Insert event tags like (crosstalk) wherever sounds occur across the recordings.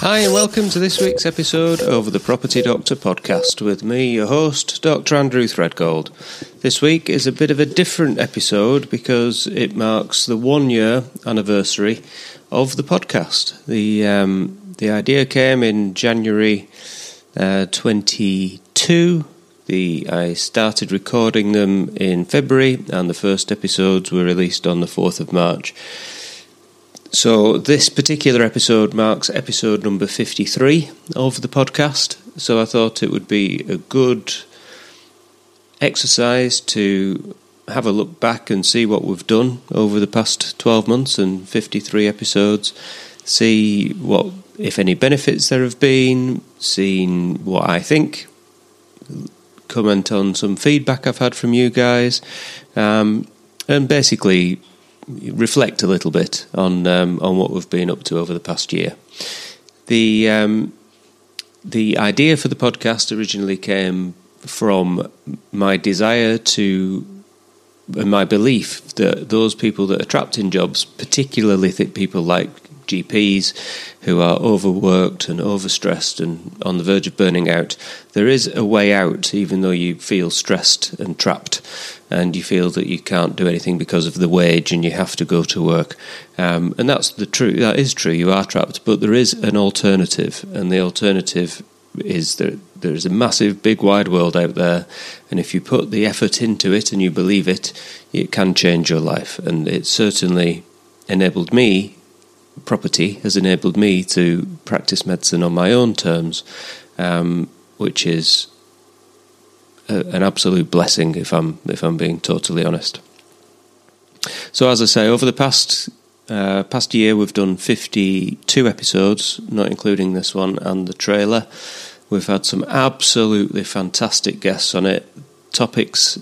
Hi, and welcome to this week's episode of the Property Doctor podcast with me, your host, Dr. Andrew Threadgold. This week is a bit of a different episode because it marks the one year anniversary of the podcast. The, um, the idea came in January uh, 22. The, I started recording them in February, and the first episodes were released on the 4th of March. So, this particular episode marks episode number 53 of the podcast. So, I thought it would be a good exercise to have a look back and see what we've done over the past 12 months and 53 episodes. See what, if any, benefits there have been, seen what I think, comment on some feedback I've had from you guys, um, and basically reflect a little bit on um, on what we've been up to over the past year. The um, the idea for the podcast originally came from my desire to and my belief that those people that are trapped in jobs, particularly people like GPs who are overworked and overstressed and on the verge of burning out, there is a way out, even though you feel stressed and trapped and you feel that you can't do anything because of the wage and you have to go to work. Um, and that's the true. That is true. You are trapped, but there is an alternative, and the alternative is that there is a massive, big, wide world out there, and if you put the effort into it and you believe it, it can change your life. And it certainly enabled me. Property has enabled me to practice medicine on my own terms, um, which is a, an absolute blessing if I'm if I'm being totally honest. So as I say, over the past uh, past year, we've done 52 episodes, not including this one and the trailer. We've had some absolutely fantastic guests on it. Topics,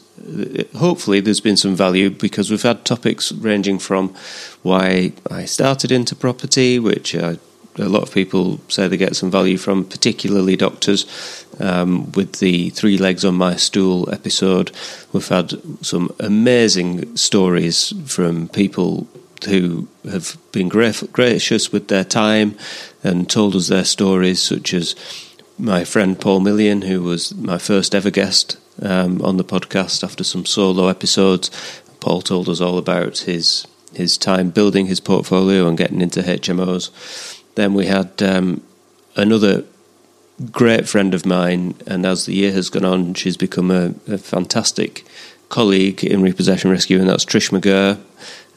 hopefully, there's been some value because we've had topics ranging from why I started into property, which I a lot of people say they get some value from, particularly doctors. Um, with the three legs on my stool episode, we've had some amazing stories from people who have been gracious with their time and told us their stories, such as my friend Paul Million, who was my first ever guest um, on the podcast after some solo episodes. Paul told us all about his his time building his portfolio and getting into HMOs. Then we had um, another great friend of mine, and as the year has gone on, she's become a, a fantastic colleague in repossession rescue, and that's Trish McGurr.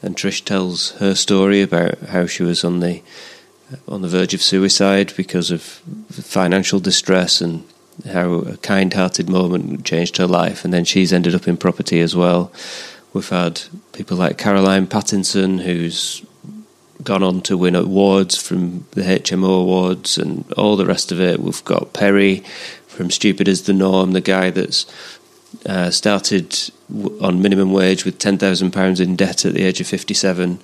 And Trish tells her story about how she was on the on the verge of suicide because of financial distress and how a kind-hearted moment changed her life, and then she's ended up in property as well. We've had people like Caroline Pattinson, who's gone on to win awards from the HMO awards and all the rest of it. We've got Perry from Stupid as the Norm, the guy that's uh, started on minimum wage with ten thousand pounds in debt at the age of fifty-seven.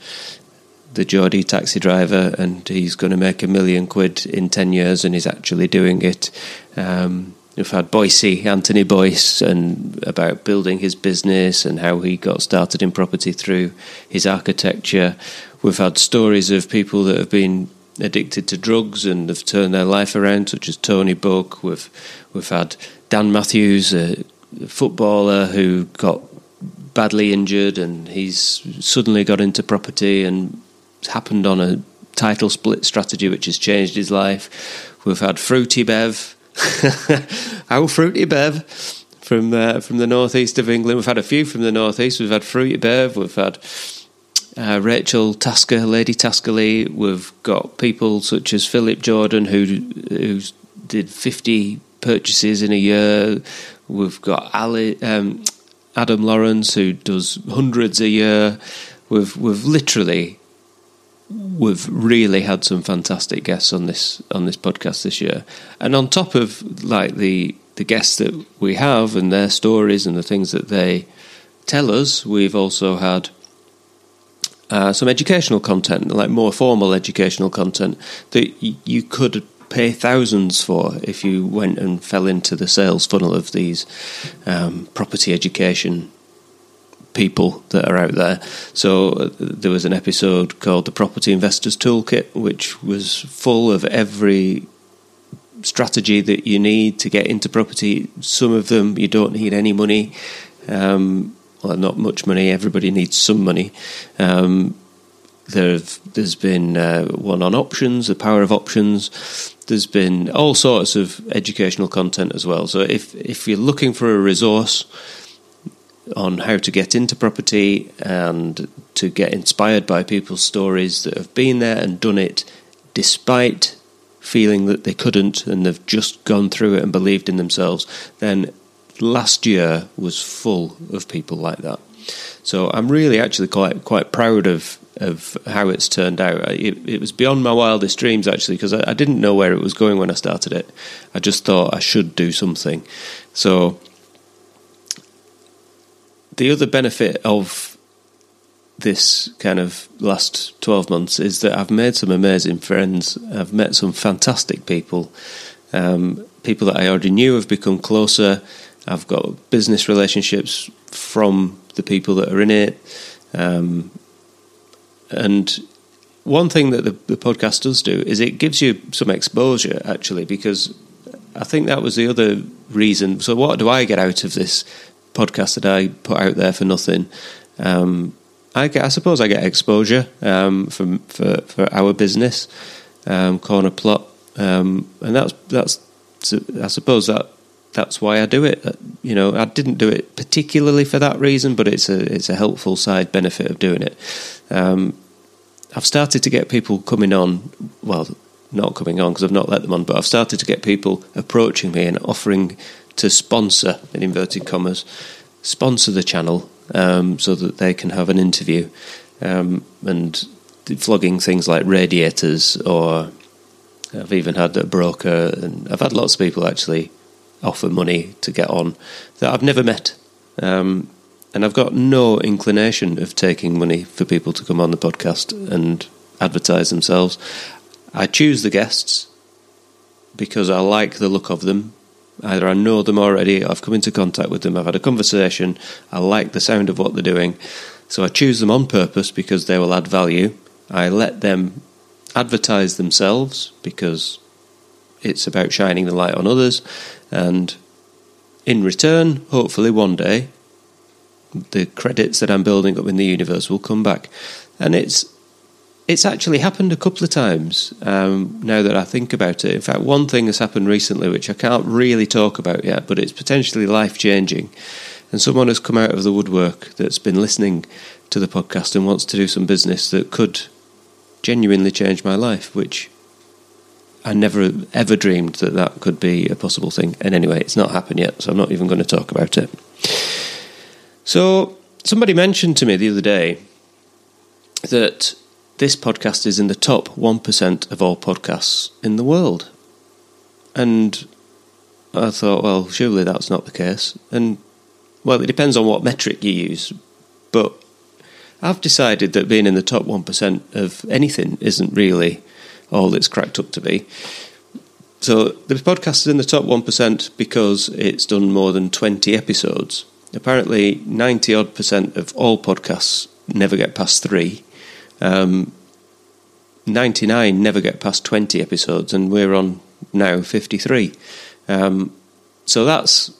The Geordie taxi driver, and he's going to make a million quid in ten years, and he's actually doing it. Um, we've had Boycey, Anthony Boyce, and about building his business and how he got started in property through his architecture. We've had stories of people that have been addicted to drugs and have turned their life around, such as Tony Buck. We've we've had Dan Matthews, a footballer who got badly injured, and he's suddenly got into property and happened on a title split strategy, which has changed his life. We've had Fruity Bev, (laughs) how Fruity Bev from uh, from the northeast of England. We've had a few from the northeast. We've had Fruity Bev. We've had uh, Rachel Tasker, Lady Taskerley. We've got people such as Philip Jordan who who did fifty purchases in a year. We've got Ali, um, Adam Lawrence who does hundreds a year. We've we've literally we've really had some fantastic guests on this on this podcast this year, and on top of like the the guests that we have and their stories and the things that they tell us, we've also had uh, some educational content, like more formal educational content that y- you could pay thousands for if you went and fell into the sales funnel of these um, property education people that are out there. So uh, there was an episode called the Property Investors Toolkit, which was full of every strategy that you need to get into property. Some of them you don't need any money. Um, well, not much money. Everybody needs some money. Um, there has been uh, one on options, the power of options. There's been all sorts of educational content as well. So if if you're looking for a resource on how to get into property and to get inspired by people's stories that have been there and done it despite feeling that they couldn't and they've just gone through it and believed in themselves, then last year was full of people like that. So I'm really actually quite quite proud of of how it's turned out. It, it was beyond my wildest dreams actually because I, I, didn't know where it was going when I started it. I just thought I should do something. So the other benefit of this kind of last 12 months is that I've made some amazing friends. I've met some fantastic people. Um, people that I already knew have become closer. I've got business relationships from the people that are in it. Um, and one thing that the, the, podcast does do is it gives you some exposure, actually, because I think that was the other reason. So, what do I get out of this podcast that I put out there for nothing? Um, I, get, I suppose I get exposure um, for, for, our business, um, Corner Plot, um, and that's that's I suppose that that's why I do it. You know, I didn't do it particularly for that reason, but it's a it's a helpful side benefit of doing it. Um, I've started to get people coming on. Well, not coming on because I've not let them on, but I've started to get people approaching me and offering to sponsor, in inverted commas, sponsor the channel um, so that they can have an interview um, and flogging things like radiators or I've even had a broker and I've had lots of people actually offer money to get on that I've never met. Um, and I've got no inclination of taking money for people to come on the podcast and advertise themselves. I choose the guests because I like the look of them. Either I know them already, I've come into contact with them, I've had a conversation, I like the sound of what they're doing. So I choose them on purpose because they will add value. I let them advertise themselves because it's about shining the light on others. And in return, hopefully one day, the credits that I'm building up in the universe will come back. And it's it's actually happened a couple of times um, now that I think about it. In fact, one thing has happened recently which I can't really talk about yet, but it's potentially life changing. And someone has come out of the woodwork that's been listening to the podcast and wants to do some business that could genuinely change my life, which I never ever dreamed that that could be a possible thing. And anyway, it's not happened yet, so I'm not even going to talk about it. So, somebody mentioned to me the other day that this podcast is in the top 1% of all podcasts in the world. And I thought, well, surely that's not the case. And, well, it depends on what metric you use. But I've decided that being in the top 1% of anything isn't really all it's cracked up to be. So the podcast is in the top 1% because it's done more than 20 episodes. Apparently, 90 odd percent of all podcasts never get past three. Um, 99 never get past 20 episodes, and we're on now 53. Um, so that's,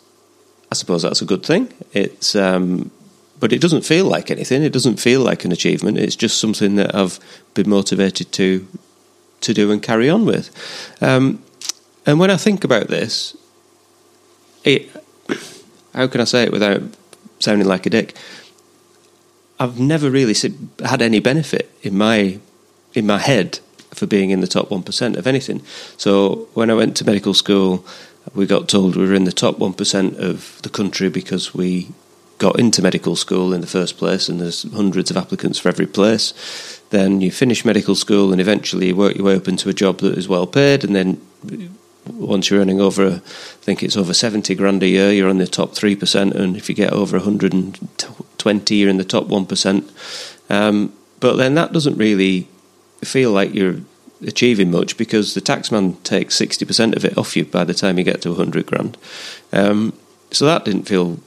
I suppose that's a good thing. It's, um, but it doesn't feel like anything. It doesn't feel like an achievement. It's just something that I've been motivated to to do and carry on with. Um, and when I think about this, it how can I say it without sounding like a dick? I've never really had any benefit in my in my head for being in the top one percent of anything. So when I went to medical school, we got told we were in the top one percent of the country because we got into medical school in the first place, and there's hundreds of applicants for every place. Then you finish medical school, and eventually you work your way up into a job that is well paid, and then once you're earning over, I think it's over 70 grand a year, you're on the top 3%, and if you get over 120, you're in the top 1%. Um, but then that doesn't really feel like you're achieving much because the taxman takes 60% of it off you by the time you get to 100 grand. Um, so that didn't feel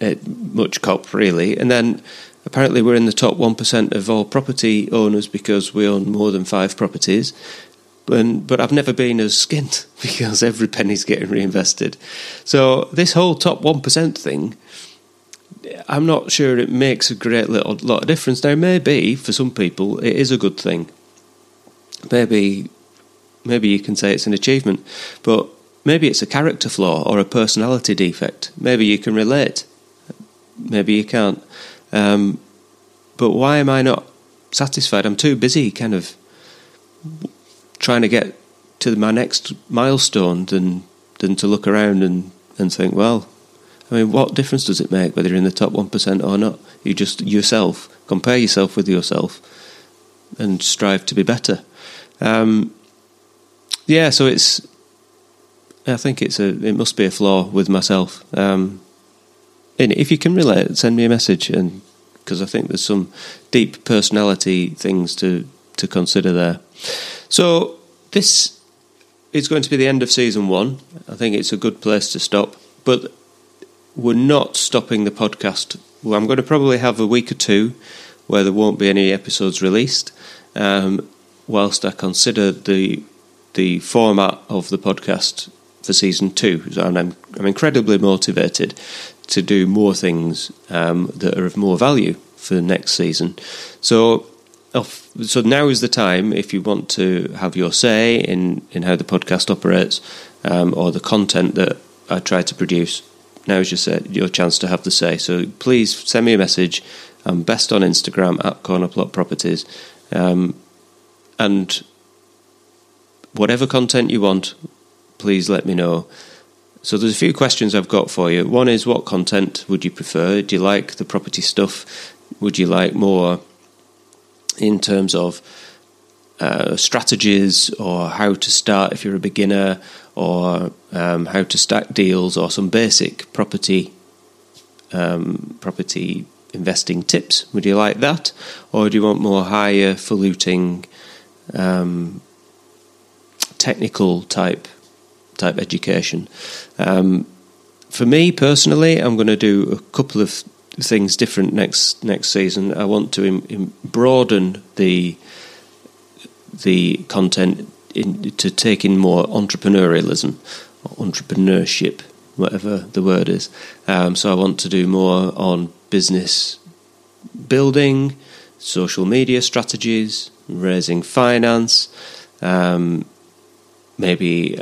it, much cop really. And then apparently we're in the top one percent of all property owners because we own more than five properties. But, but I've never been as skint (laughs) because every penny's getting reinvested. So this whole top one percent thing, I'm not sure it makes a great little lot of difference. Now, maybe for some people it is a good thing. Maybe, maybe you can say it's an achievement, but maybe it's a character flaw or a personality defect. Maybe you can relate. Maybe you can't. Um, but why am I not satisfied? I'm too busy, kind of trying to get to my next milestone than than to look around and, and think, well, I mean, what difference does it make whether you're in the top one percent or not? You just yourself compare yourself with yourself and strive to be better. Um, yeah, so it's. I think it's a. It must be a flaw with myself. Um, and if you can relate, send me a message, and because I think there's some deep personality things to to consider there. So this is going to be the end of season one. I think it's a good place to stop, but we're not stopping the podcast. Well, I'm going to probably have a week or two where there won't be any episodes released, um, whilst I consider the the format of the podcast for season two. And I'm I'm incredibly motivated to do more things um, that are of more value for the next season. So so now is the time if you want to have your say in, in how the podcast operates um, or the content that I try to produce. Now is your, your chance to have the say. So please send me a message. I'm best on Instagram at Cornerplot Properties. Um, and whatever content you want, please let me know. So there's a few questions I've got for you. One is what content would you prefer? Do you like the property stuff? Would you like more in terms of uh, strategies or how to start if you're a beginner or um, how to stack deals or some basic property um, property investing tips. Would you like that, or do you want more higher faluting um, technical type type education? Um, for me personally, I'm going to do a couple of things different next next season. I want to Im- Im- broaden the the content in, to take in more entrepreneurialism, or entrepreneurship, whatever the word is. Um, so I want to do more on business building, social media strategies, raising finance, um, maybe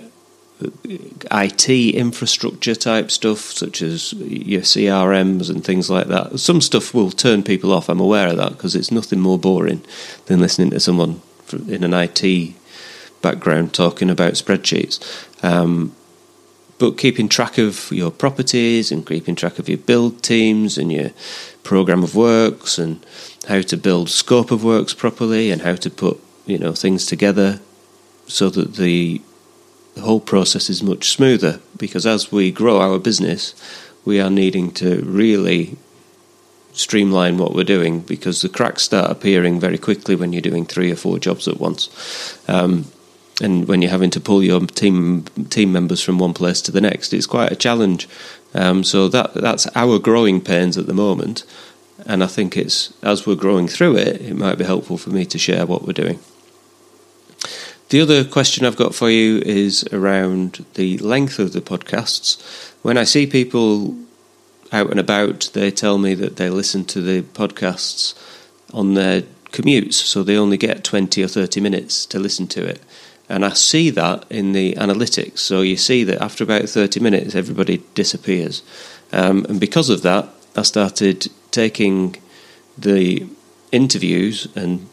IT infrastructure type stuff, such as your CRMs and things like that. Some stuff will turn people off. I'm aware of that because it's nothing more boring than listening to someone in an IT background talking about spreadsheets. Um, but keeping track of your properties and keeping track of your build teams and your program of works and how to build scope of works properly and how to put you know things together so that the whole process is much smoother because as we grow our business, we are needing to really streamline what we're doing because the cracks start appearing very quickly when you're doing three or four jobs at once. Um, and when you're having to pull your team team members from one place to the next, it's quite a challenge. Um, so that that's our growing pains at the moment, and I think it's as we're growing through it, it might be helpful for me to share what we're doing. The other question I've got for you is around the length of the podcasts. When I see people out and about, they tell me that they listen to the podcasts on their commutes, so they only get 20 or 30 minutes to listen to it. And I see that in the analytics. So you see that after about 30 minutes, everybody disappears. Um, and because of that, I started taking the interviews and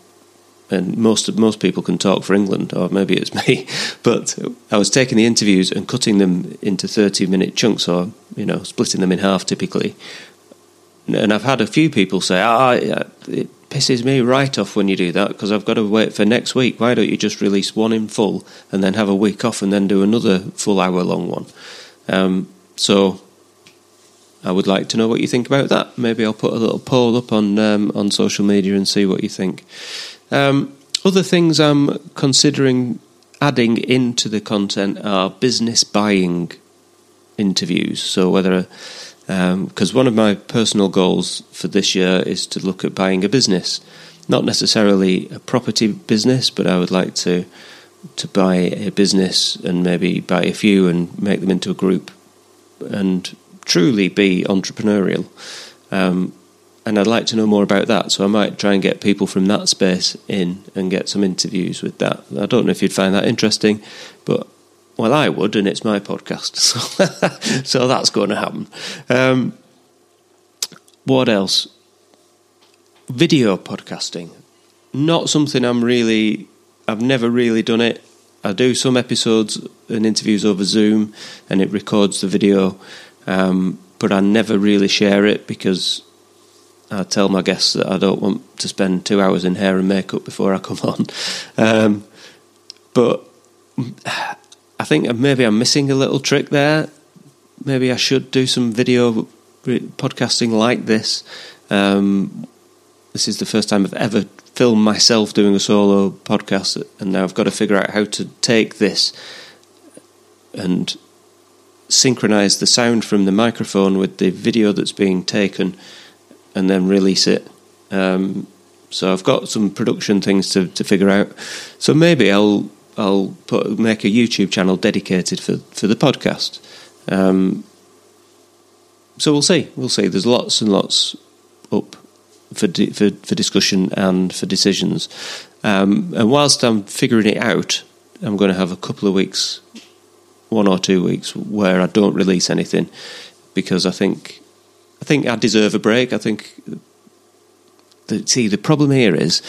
and most most people can talk for England, or maybe it's (laughs) me. But I was taking the interviews and cutting them into thirty minute chunks, or you know, splitting them in half typically. And I've had a few people say, "Ah, it pisses me right off when you do that because I've got to wait for next week. Why don't you just release one in full and then have a week off and then do another full hour long one?" Um, so I would like to know what you think about that. Maybe I'll put a little poll up on um, on social media and see what you think. Um, other things I'm considering adding into the content are business buying interviews. So whether Because um, one of my personal goals for this year is to look at buying a business, not necessarily a property business, but I would like to to buy a business and maybe buy a few and make them into a group and truly be entrepreneurial. Um, and I'd like to know more about that. So I might try and get people from that space in and get some interviews with that. I don't know if you'd find that interesting, but well, I would, and it's my podcast, (laughs) so so that's going to happen. Um, what else? Video podcasting, not something I'm really. I've never really done it. I do some episodes and interviews over Zoom, and it records the video, um, but I never really share it because I tell my guests that I don't want to spend two hours in hair and makeup before I come on. (laughs) Um, but I think maybe I'm missing a little trick there. Maybe I should do some video podcasting like this. Um, this is the first time I've ever filmed myself doing a solo podcast, and now I've got to figure out how to take this and synchronize the sound from the microphone with the video that's being taken and then release it. Um, so I've got some production things to, to figure out. So maybe I'll I'll put make a YouTube channel dedicated for, for the podcast. Um, so we'll see. We'll see. There's lots and lots up for di- for, for discussion and for decisions. Um, and whilst I'm figuring it out, I'm going to have a couple of weeks, one or two weeks, where I don't release anything because I think I think I deserve a break. I think. The, see, the problem here is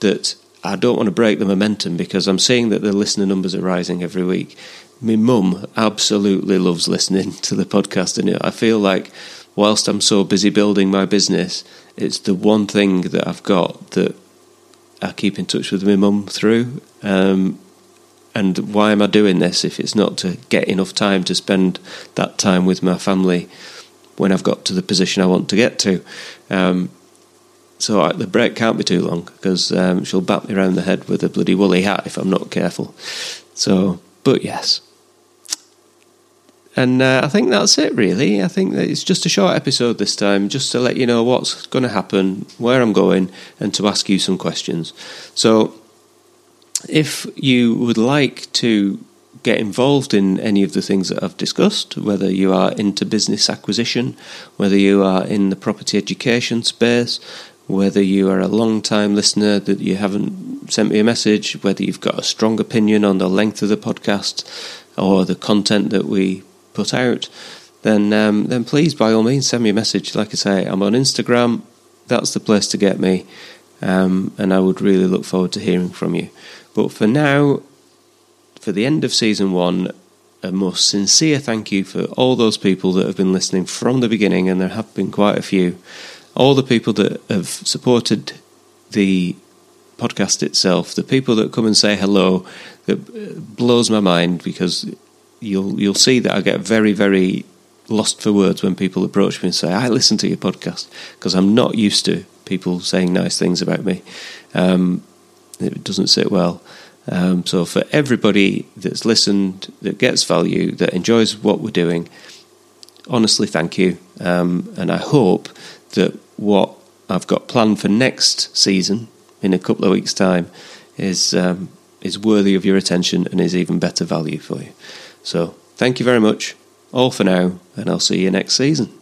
that I don't want to break the momentum because I'm seeing that the listener numbers are rising every week. My mum absolutely loves listening (laughs) to the podcast, and I feel like whilst I'm so busy building my business, it's the one thing that I've got that I keep in touch with my mum through. Um, and why am I doing this if it's not to get enough time to spend that time with my family when I've got to the position I want to get to. Um, so I, the break can't be too long because um, she'll bat me around the head with a bloody woolly hat if I'm not careful. So, but yes. And uh, I think that's it, really. I think that it's just a short episode this time, just to let you know what's going to happen, where I'm going, and to ask you some questions. So, if you would like to get involved in any of the things that I've discussed, whether you are into business acquisition, whether you are in the property education space, whether you are a long time listener that you haven't sent me a message, whether you've got a strong opinion on the length of the podcast or the content that we put out, then um, then please by all means send me a message. Like I say, I'm on Instagram. That's the place to get me, um, and I would really look forward to hearing from you. But for now, for the end of season one, a most sincere thank you for all those people that have been listening from the beginning, and there have been quite a few. All the people that have supported the podcast itself, the people that come and say hello, that blows my mind because you'll you'll see that I get very very lost for words when people approach me and say I listen to your podcast because I'm not used to people saying nice things about me. Um, it doesn't sit well. Um, so, for everybody that's listened, that gets value, that enjoys what we're doing, honestly, thank you. Um, and I hope that what I've got planned for next season in a couple of weeks' time is um, is worthy of your attention and is even better value for you. So, thank you very much. All for now, and I'll see you next season.